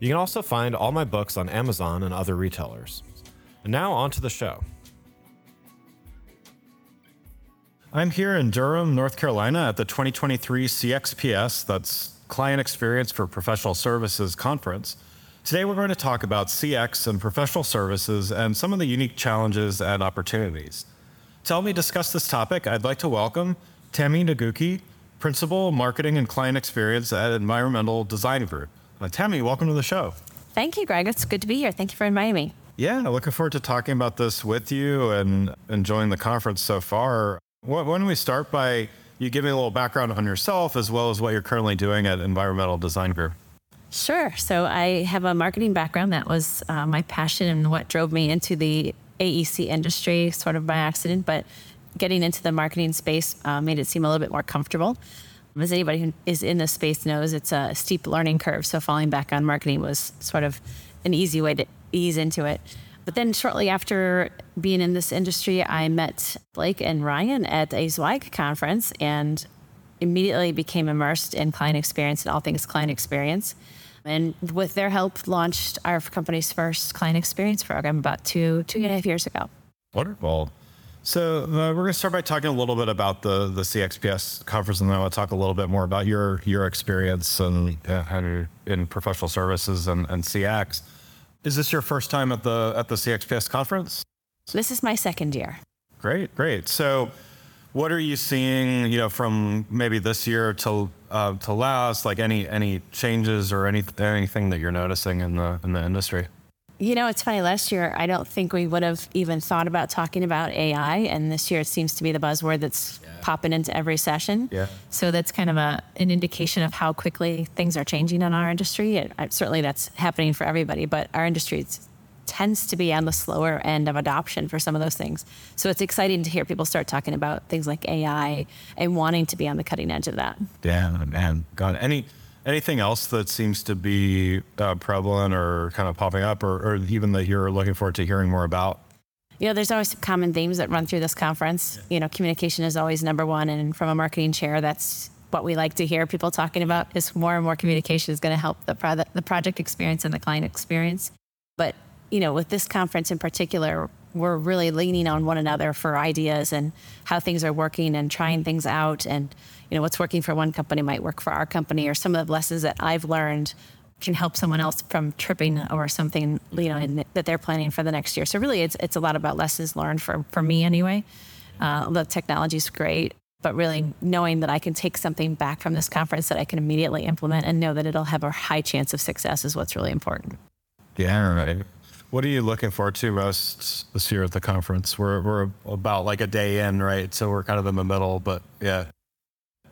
You can also find all my books on Amazon and other retailers. And now on to the show. I'm here in Durham, North Carolina at the 2023 CXPS, that's Client Experience for Professional Services Conference. Today we're going to talk about CX and professional services and some of the unique challenges and opportunities. To help me discuss this topic, I'd like to welcome Tammi Nagucki, Principal Marketing and Client Experience at Environmental Design Group. Uh, Tammi, welcome to the show. Thank you, Greg. It's good to be here. Thank you for inviting me. Yeah, looking forward to talking about this with you and enjoying the conference so far. Why don't we start by you giving a little background on yourself as well as what you're currently doing at Environmental Design Group? Sure. So I have a marketing background. That was uh, my passion and what drove me into the AEC industry, sort of by accident. But getting into the marketing space uh, made it seem a little bit more comfortable. As anybody who is in this space knows, it's a steep learning curve. So falling back on marketing was sort of an easy way to ease into it. But then shortly after being in this industry, I met Blake and Ryan at a Zweig conference and immediately became immersed in client experience and all things client experience. And with their help, launched our company's first client experience program about two two and a half years ago. Wonderful. So uh, we're going to start by talking a little bit about the the CXPS conference, and then I'll talk a little bit more about your your experience and uh, in professional services and, and CX. Is this your first time at the at the CXPS conference? This is my second year. Great, great. So, what are you seeing? You know, from maybe this year till uh, to last, like any any changes or any anything that you're noticing in the in the industry? You know, it's funny. Last year, I don't think we would have even thought about talking about AI, and this year it seems to be the buzzword that's yeah. popping into every session. Yeah. So that's kind of a an indication of how quickly things are changing in our industry. It, certainly, that's happening for everybody, but our industry tends to be on the slower end of adoption for some of those things. So it's exciting to hear people start talking about things like AI and wanting to be on the cutting edge of that. Yeah, man. God, any Anything else that seems to be uh, prevalent or kind of popping up, or, or, even that you're looking forward to hearing more about? You know, there's always some common themes that run through this conference. Yeah. You know, communication is always number one, and from a marketing chair, that's what we like to hear people talking about. Is more and more communication is going to help the product, the project experience, and the client experience. But you know, with this conference in particular, we're really leaning on one another for ideas and how things are working and trying things out and you know what's working for one company might work for our company or some of the lessons that I've learned can help someone else from tripping or something you know that they're planning for the next year. So really, it's it's a lot about lessons learned for for me anyway. Uh, the technology is great, but really knowing that I can take something back from this conference that I can immediately implement and know that it'll have a high chance of success is what's really important. Yeah, right. What are you looking forward to most this year at the conference? We're we're about like a day in, right? So we're kind of in the middle, but yeah.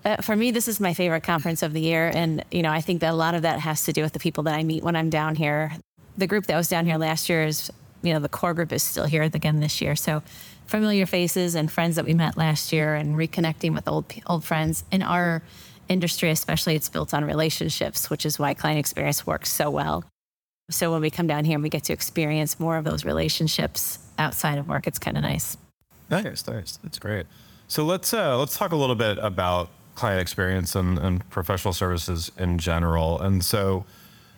Uh, for me, this is my favorite conference of the year, and you know, I think that a lot of that has to do with the people that I meet when I'm down here. The group that was down here last year is, you know, the core group is still here again this year. So, familiar faces and friends that we met last year, and reconnecting with old old friends in our industry, especially, it's built on relationships, which is why client experience works so well. So when we come down here and we get to experience more of those relationships outside of work, it's kind of nice. Nice, nice. That's great. So let's uh, let's talk a little bit about client experience and, and professional services in general. And so,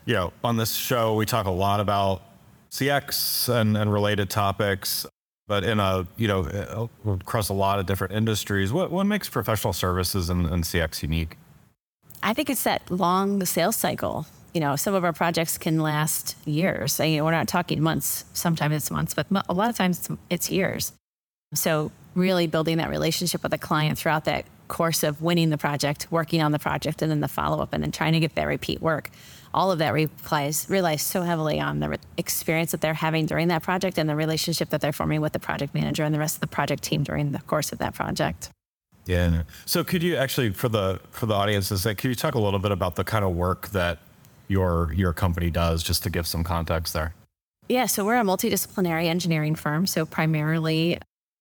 you know, on this show we talk a lot about CX and, and related topics, but in a you know across a lot of different industries. What what makes professional services and, and CX unique? I think it's that long sales cycle. You know, some of our projects can last years. You know, we're not talking months. Sometimes it's months, but a lot of times it's years. So really building that relationship with the client throughout that course of winning the project, working on the project, and then the follow up, and then trying to get that repeat work. All of that relies, relies so heavily on the re- experience that they're having during that project and the relationship that they're forming with the project manager and the rest of the project team during the course of that project. Yeah. So could you actually, for the for the audience, audiences, could you talk a little bit about the kind of work that your your company does, just to give some context there? Yeah. So we're a multidisciplinary engineering firm. So primarily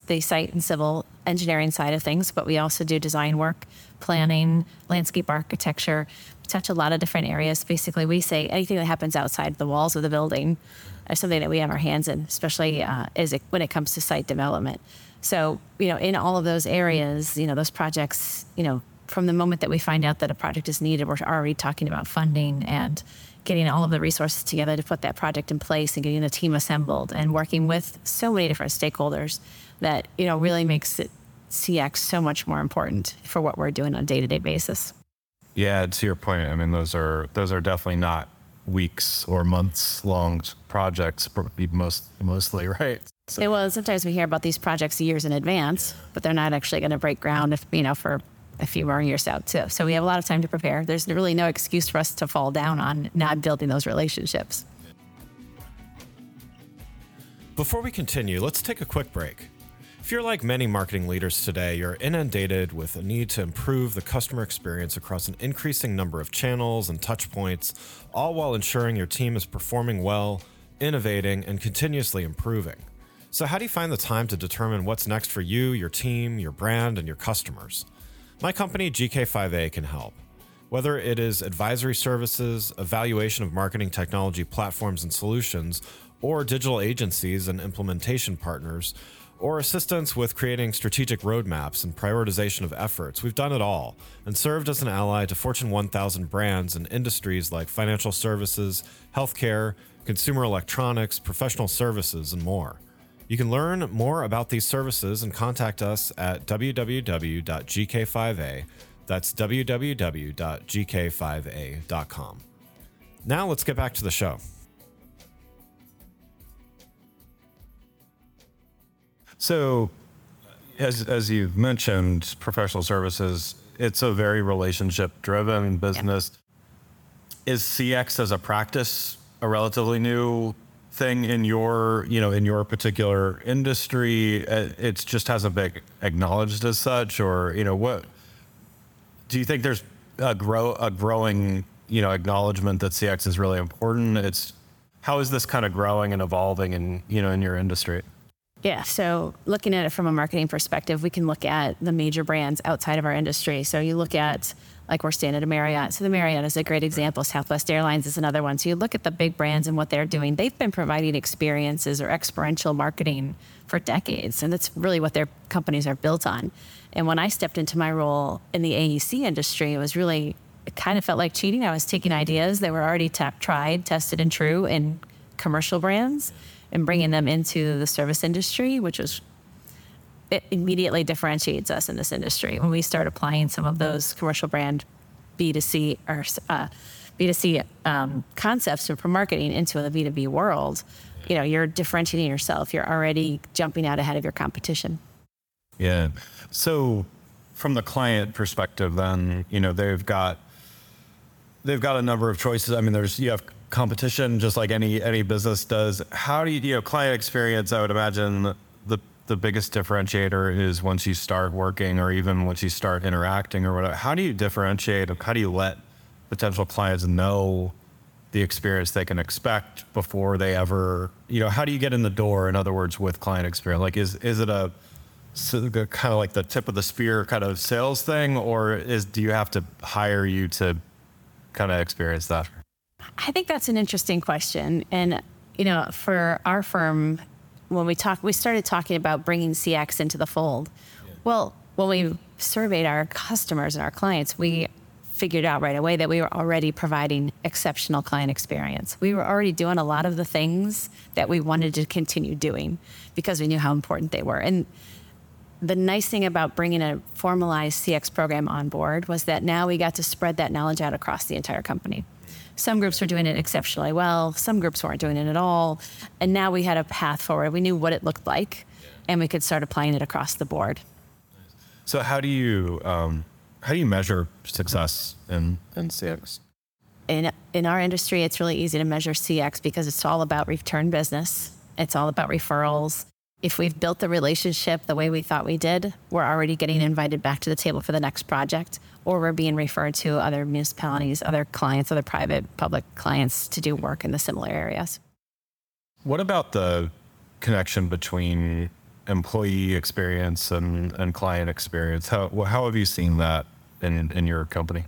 the site and civil engineering side of things, but we also do design work, planning, landscape architecture. Touch a lot of different areas. Basically, we say anything that happens outside the walls of the building is something that we have our hands in, especially uh, it, when it comes to site development. So, you know, in all of those areas, you know, those projects, you know, from the moment that we find out that a project is needed, we're already talking about funding and getting all of the resources together to put that project in place and getting the team assembled and working with so many different stakeholders that you know really makes it CX so much more important for what we're doing on a day-to-day basis. Yeah, to your point, I mean those are those are definitely not weeks or months long projects most mostly, right? So. Well, sometimes we hear about these projects years in advance, but they're not actually going to break ground if you know for a few more years out too. So we have a lot of time to prepare. There's really no excuse for us to fall down on not building those relationships. Before we continue, let's take a quick break. If you're like many marketing leaders today, you're inundated with a need to improve the customer experience across an increasing number of channels and touch points, all while ensuring your team is performing well, innovating, and continuously improving. So, how do you find the time to determine what's next for you, your team, your brand, and your customers? My company, GK5A, can help. Whether it is advisory services, evaluation of marketing technology platforms and solutions, or digital agencies and implementation partners, or assistance with creating strategic roadmaps and prioritization of efforts. We've done it all and served as an ally to Fortune 1000 brands in industries like financial services, healthcare, consumer electronics, professional services, and more. You can learn more about these services and contact us at www.gk5a. That's www.gk5a.com. Now let's get back to the show. So, as as you've mentioned, professional services, it's a very relationship driven business. Is CX as a practice a relatively new thing in your, you know, in your particular industry? Uh, it just hasn't been acknowledged as such, or you know, what do you think there's a grow a growing, you know, acknowledgement that CX is really important? It's how is this kind of growing and evolving in you know in your industry? Yeah. So looking at it from a marketing perspective, we can look at the major brands outside of our industry. So you look at like we're staying at a Marriott. So the Marriott is a great example. Southwest Airlines is another one. So you look at the big brands and what they're doing. They've been providing experiences or experiential marketing for decades. And that's really what their companies are built on. And when I stepped into my role in the AEC industry, it was really, it kind of felt like cheating. I was taking ideas that were already t- tried, tested, and true in commercial brands and bringing them into the service industry, which was it immediately differentiates us in this industry when we start applying some of those commercial brand B2C or uh, B2C um, concepts for marketing into the B2B world. You know, you're differentiating yourself. You're already jumping out ahead of your competition. Yeah. So, from the client perspective, then you know they've got they've got a number of choices. I mean, there's you have competition, just like any any business does. How do you, you know, client experience? I would imagine the the biggest differentiator is once you start working, or even once you start interacting, or whatever. How do you differentiate? How do you let potential clients know the experience they can expect before they ever, you know, how do you get in the door? In other words, with client experience, like is is it a kind of like the tip of the spear kind of sales thing, or is do you have to hire you to kind of experience that? I think that's an interesting question. And, you know, for our firm, when we talked, we started talking about bringing CX into the fold. Well, when we surveyed our customers and our clients, we figured out right away that we were already providing exceptional client experience. We were already doing a lot of the things that we wanted to continue doing because we knew how important they were. And the nice thing about bringing a formalized CX program on board was that now we got to spread that knowledge out across the entire company. Some groups were doing it exceptionally well, some groups weren't doing it at all. And now we had a path forward. We knew what it looked like, and we could start applying it across the board. So how do you um, how do you measure success in, in CX? In, in our industry, it's really easy to measure CX because it's all about return business. It's all about referrals. If we've built the relationship the way we thought we did, we're already getting invited back to the table for the next project, or we're being referred to other municipalities, other clients, other private, public clients to do work in the similar areas. What about the connection between employee experience and, and client experience? How, how have you seen that in, in your company?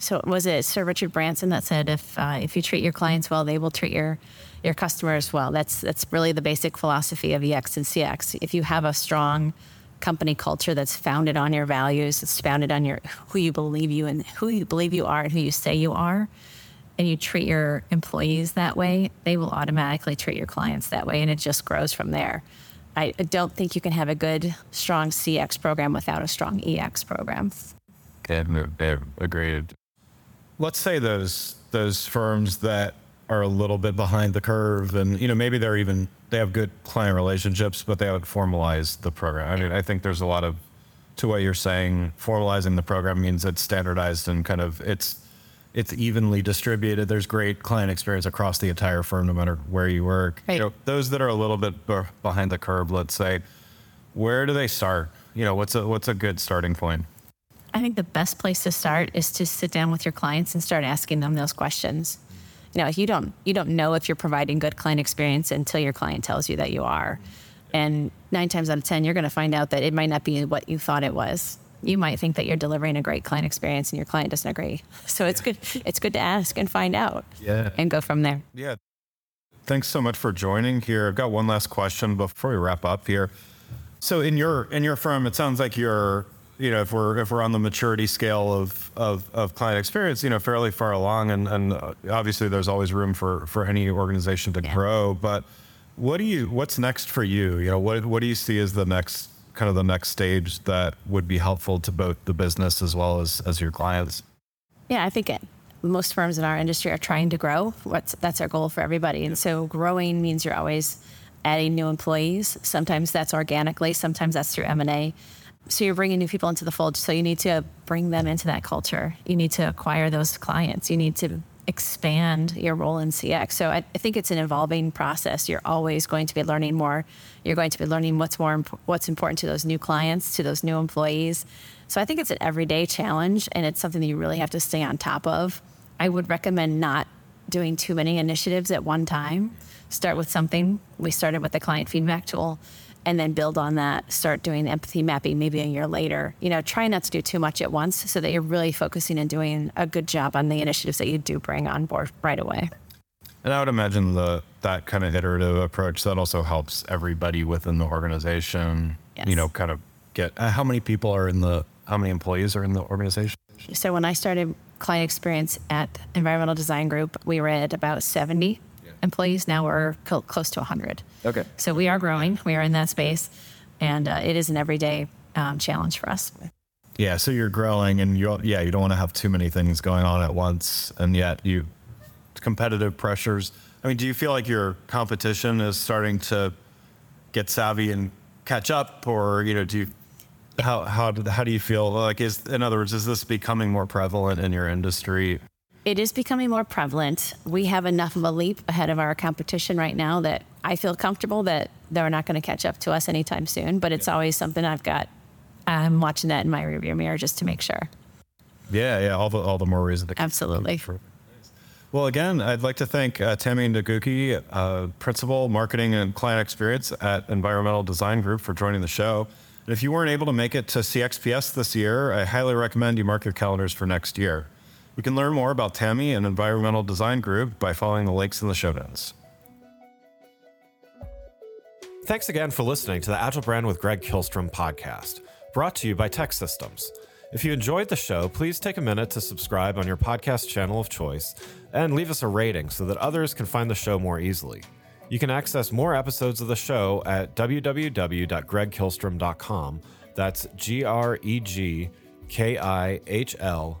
So was it Sir Richard Branson that said, if uh, if you treat your clients well, they will treat your your customers well. That's that's really the basic philosophy of EX and CX. If you have a strong company culture that's founded on your values, it's founded on your who you believe you and who you believe you are and who you say you are, and you treat your employees that way, they will automatically treat your clients that way, and it just grows from there. I don't think you can have a good, strong CX program without a strong EX program. Yeah, agreed. Let's say those those firms that are a little bit behind the curve, and you know maybe they're even they have good client relationships, but they haven't formalized the program. I mean, I think there's a lot of to what you're saying. Formalizing the program means it's standardized and kind of it's it's evenly distributed. There's great client experience across the entire firm, no matter where you work. Right. You know, those that are a little bit behind the curve, let's say, where do they start? You know, what's a what's a good starting point? I think the best place to start is to sit down with your clients and start asking them those questions. You know, you don't you don't know if you're providing good client experience until your client tells you that you are. And nine times out of ten, you're going to find out that it might not be what you thought it was. You might think that you're delivering a great client experience, and your client doesn't agree. So it's good. It's good to ask and find out. Yeah. And go from there. Yeah. Thanks so much for joining here. I've got one last question before we wrap up here. So in your in your firm, it sounds like you're you know, if we're if we're on the maturity scale of of, of client experience, you know, fairly far along, and and uh, obviously there's always room for for any organization to yeah. grow. But what do you what's next for you? You know, what what do you see as the next kind of the next stage that would be helpful to both the business as well as as your clients? Yeah, I think it, most firms in our industry are trying to grow. What's that's our goal for everybody, and so growing means you're always adding new employees. Sometimes that's organically, sometimes that's through M and A so you're bringing new people into the fold. So you need to bring them into that culture. You need to acquire those clients. You need to expand your role in CX. So I, I, think it's an evolving process. You're always going to be learning more. You're going to be learning what's more imp- what's important to those new clients, to those new employees. So I think it's an everyday challenge, and it's something that you really have to stay on top of. I would recommend not doing too many initiatives at one time. Start with something. We started with the client feedback tool and then build on that, start doing empathy mapping maybe a year later. You know, try not to do too much at once so that you're really focusing and doing a good job on the initiatives that you do bring on board right away. And I would imagine the that kind of iterative approach that also helps everybody within the organization, yes. you know, kind of get uh, how many people are in the how many employees are in the organization? So when I started client experience at Environmental Design Group, we were at about 70 employees. Now we're co- close to 100. Okay. So we are growing. We are in that space, and uh, it is an everyday um, challenge for us. Yeah. So you're growing, and you yeah you don't want to have too many things going on at once, and yet you competitive pressures. I mean, do you feel like your competition is starting to get savvy and catch up, or you know, do you how how do, how do you feel like is in other words is this becoming more prevalent in your industry it is becoming more prevalent. We have enough of a leap ahead of our competition right now that I feel comfortable that they're not going to catch up to us anytime soon. But it's yeah. always something I've got. I'm watching that in my rearview mirror just to make sure. Yeah, yeah, all the all the more reason to absolutely. For, well, again, I'd like to thank uh, Tammi Nagucki, uh, Principal Marketing and Client Experience at Environmental Design Group, for joining the show. And if you weren't able to make it to CXPS this year, I highly recommend you mark your calendars for next year. We can learn more about Tammi and Environmental Design Group by following the links in the show notes. Thanks again for listening to the Agile Brand with Greg Kihlstrom podcast, brought to you by TEKsystems. If you enjoyed the show, please take a minute to subscribe on your podcast channel of choice and leave us a rating so that others can find the show more easily. You can access more episodes of the show at www.gregkihlstrom.com. That's G R E G K I H L